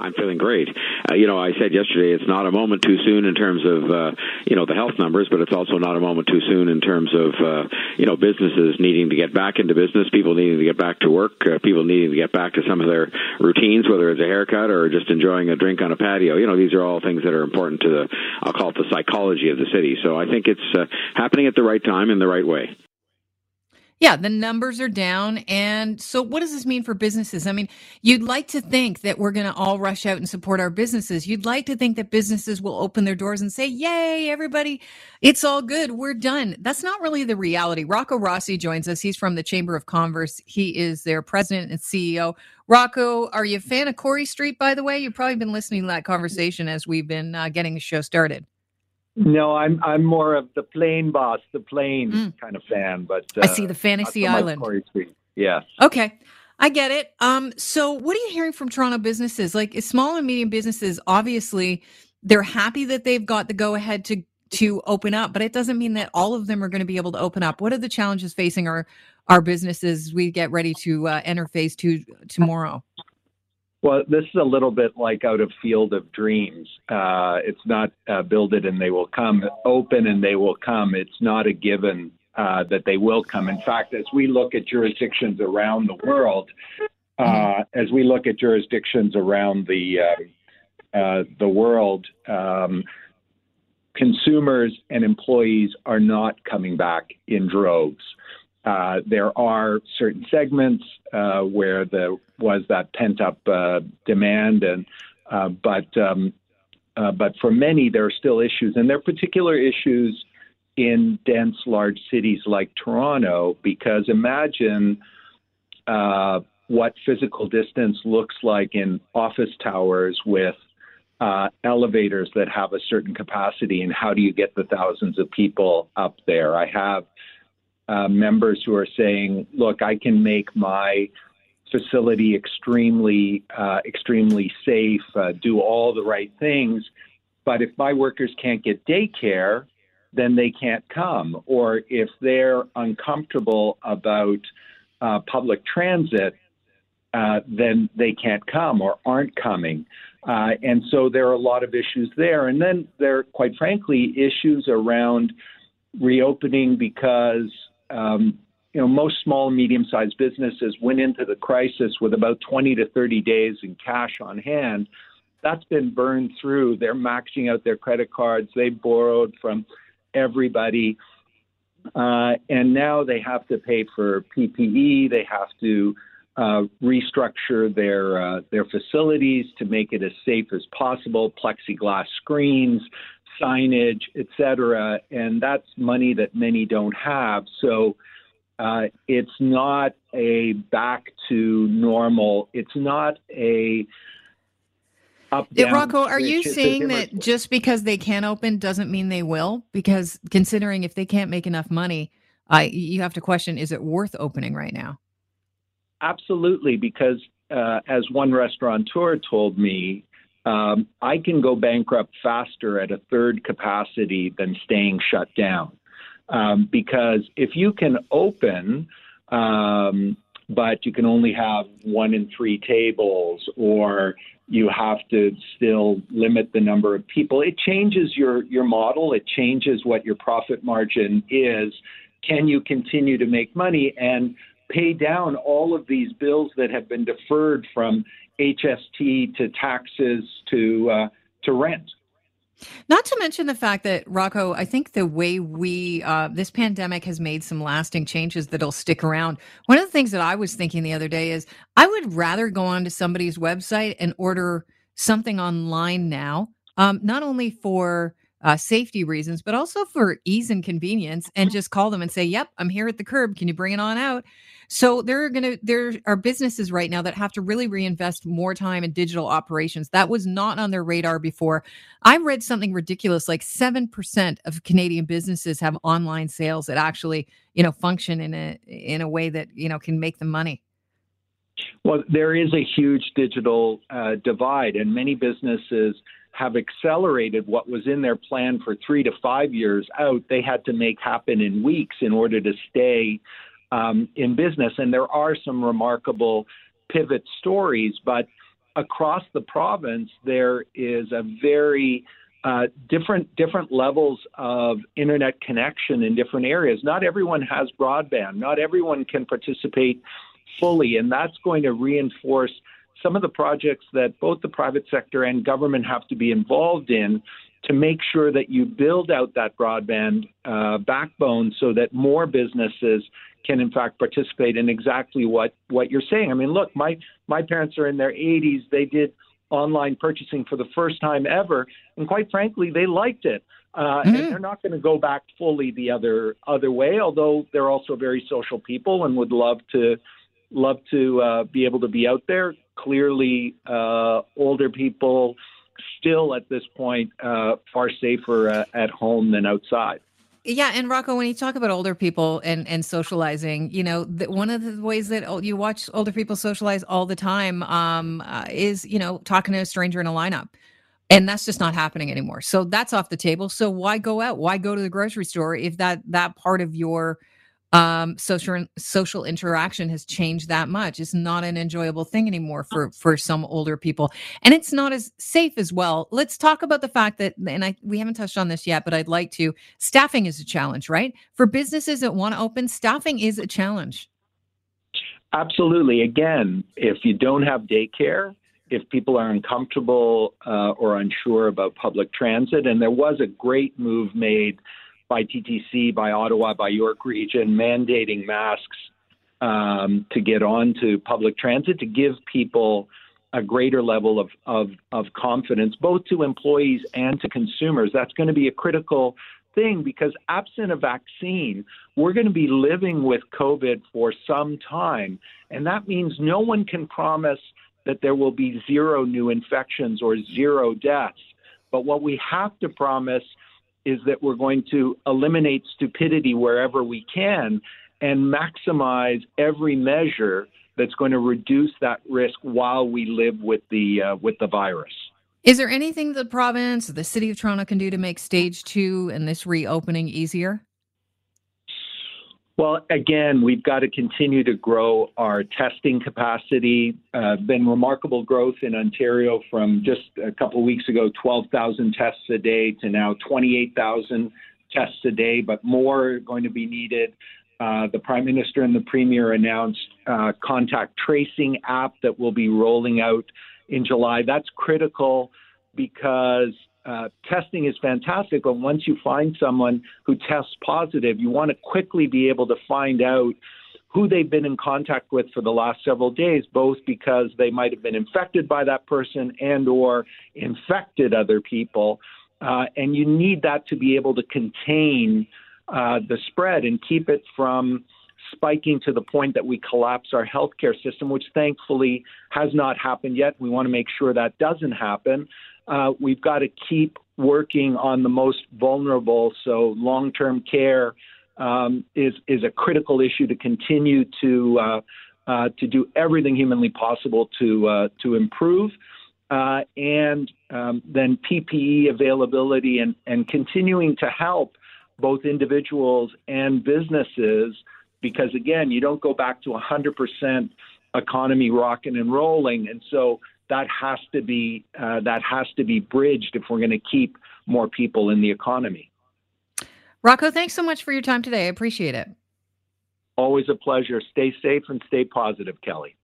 I'm feeling great. Uh, you know, I said yesterday it's not a moment too soon in terms of uh, you know the health numbers, but it's also not a moment too soon in terms of uh, you know businesses needing to get back into business, people needing to get back to work, uh, people needing to get back to some of their routines, whether it's a haircut or just enjoying a drink on a patio. You know, these are all things that are important to the I'll call it the psychology of the city. So I think it's uh, happening at the right time in the right way. Yeah, the numbers are down. And so, what does this mean for businesses? I mean, you'd like to think that we're going to all rush out and support our businesses. You'd like to think that businesses will open their doors and say, Yay, everybody, it's all good. We're done. That's not really the reality. Rocco Rossi joins us. He's from the Chamber of Commerce. He is their president and CEO. Rocco, are you a fan of Corrie Street, by the way? You've probably been listening to that conversation as we've been uh, getting the show started. No, I'm I'm more of the plane boss, the plane mm. kind of fan. But uh, I see the fantasy island. Yes. Okay. I get it. Um, so what are you hearing from Toronto businesses? Like small and medium businesses, obviously, they're happy that they've got the go ahead to to open up, but it doesn't mean that all of them are going to be able to open up. What are the challenges facing our our businesses we get ready to uh, enter phase two tomorrow? Well, this is a little bit like out of Field of Dreams. Uh, it's not uh, build it and they will come, open and they will come. It's not a given uh, that they will come. In fact, as we look at jurisdictions around the world, uh, as we look at jurisdictions around the uh, uh, the world, um, consumers and employees are not coming back in droves. Uh, there are certain segments uh, where there was that pent up uh, demand, and uh, but um, uh, but for many there are still issues, and there are particular issues in dense large cities like Toronto because imagine what physical distance looks like in office towers with uh, elevators that have a certain capacity and how do you get the thousands of people up there? I have uh, members who are saying, "Look, I can make my facility extremely, uh, extremely safe, uh, do all the right things, but if my workers can't get daycare, then they can't come. Or if they're uncomfortable about uh, public transit, uh, then they can't come or aren't coming." Uh, and so there are a lot of issues there. And then there are, quite frankly, issues around reopening because um, you know, most small and medium sized businesses went into the crisis with about 20 to 30 days in cash on hand. That's been burned through. They're maxing out their credit cards. They borrowed from everybody. Uh, and now they have to pay for PPE. They have to uh, restructure their uh, their facilities to make it as safe as possible. Plexiglass screens, signage, etc. And that's money that many don't have. So uh, it's not a back to normal. It's not a up, down, Rocco, are you saying that just because they can open doesn't mean they will? Because considering if they can't make enough money, I you have to question: Is it worth opening right now? Absolutely, because uh, as one restaurateur told me, um, I can go bankrupt faster at a third capacity than staying shut down. Um, because if you can open, um, but you can only have one in three tables, or you have to still limit the number of people, it changes your, your model, it changes what your profit margin is. Can you continue to make money and pay down all of these bills that have been deferred from HST to taxes to uh, to rent. Not to mention the fact that Rocco, I think the way we uh, this pandemic has made some lasting changes that'll stick around. One of the things that I was thinking the other day is I would rather go onto somebody's website and order something online now, um, not only for uh, safety reasons, but also for ease and convenience, and just call them and say, "Yep, I'm here at the curb. Can you bring it on out?" So there are going to there are businesses right now that have to really reinvest more time in digital operations. That was not on their radar before. I read something ridiculous like 7% of Canadian businesses have online sales that actually, you know, function in a in a way that, you know, can make them money. Well, there is a huge digital uh, divide, and many businesses have accelerated what was in their plan for three to five years out. They had to make happen in weeks in order to stay um, in business. And there are some remarkable pivot stories, but across the province, there is a very uh, different different levels of internet connection in different areas. Not everyone has broadband. Not everyone can participate fully, and that's going to reinforce some of the projects that both the private sector and government have to be involved in to make sure that you build out that broadband uh, backbone so that more businesses can in fact participate in exactly what what you're saying. I mean, look, my my parents are in their 80s. They did online purchasing for the first time ever, and quite frankly, they liked it. Uh, mm-hmm. And they're not going to go back fully the other other way. Although they're also very social people and would love to love to uh, be able to be out there. Clearly, uh, older people still at this point uh, far safer uh, at home than outside. Yeah, and Rocco, when you talk about older people and and socializing, you know, the, one of the ways that you watch older people socialize all the time um, uh, is, you know, talking to a stranger in a lineup, and that's just not happening anymore. So that's off the table. So why go out? Why go to the grocery store if that that part of your um, social social interaction has changed that much. It's not an enjoyable thing anymore for for some older people, and it's not as safe as well. Let's talk about the fact that, and I we haven't touched on this yet, but I'd like to. Staffing is a challenge, right? For businesses that want to open, staffing is a challenge. Absolutely. Again, if you don't have daycare, if people are uncomfortable uh, or unsure about public transit, and there was a great move made by TTC, by Ottawa, by York Region, mandating masks um, to get onto public transit to give people a greater level of, of, of confidence, both to employees and to consumers. That's going to be a critical thing because absent a vaccine, we're going to be living with COVID for some time. And that means no one can promise that there will be zero new infections or zero deaths. But what we have to promise is that we're going to eliminate stupidity wherever we can and maximize every measure that's going to reduce that risk while we live with the uh, with the virus. Is there anything the province, the city of Toronto can do to make stage 2 and this reopening easier? Well, again, we've got to continue to grow our testing capacity. Uh, been remarkable growth in Ontario from just a couple weeks ago, 12,000 tests a day to now 28,000 tests a day, but more are going to be needed. Uh, the Prime Minister and the Premier announced uh, contact tracing app that will be rolling out in July. That's critical because uh, testing is fantastic, but once you find someone who tests positive, you want to quickly be able to find out who they've been in contact with for the last several days both because they might have been infected by that person and or infected other people. Uh, and you need that to be able to contain uh, the spread and keep it from spiking to the point that we collapse our healthcare system, which thankfully has not happened yet. We want to make sure that doesn't happen uh, we've got to keep working on the most vulnerable. So long term care um, is is a critical issue to continue to uh, uh, to do everything humanly possible to uh, to improve. Uh, and um, then PPE availability and, and continuing to help both individuals and businesses because again you don't go back to 100% economy rocking and rolling and so that has to be uh, that has to be bridged if we're going to keep more people in the economy. Rocco, thanks so much for your time today. I appreciate it. Always a pleasure. Stay safe and stay positive, Kelly.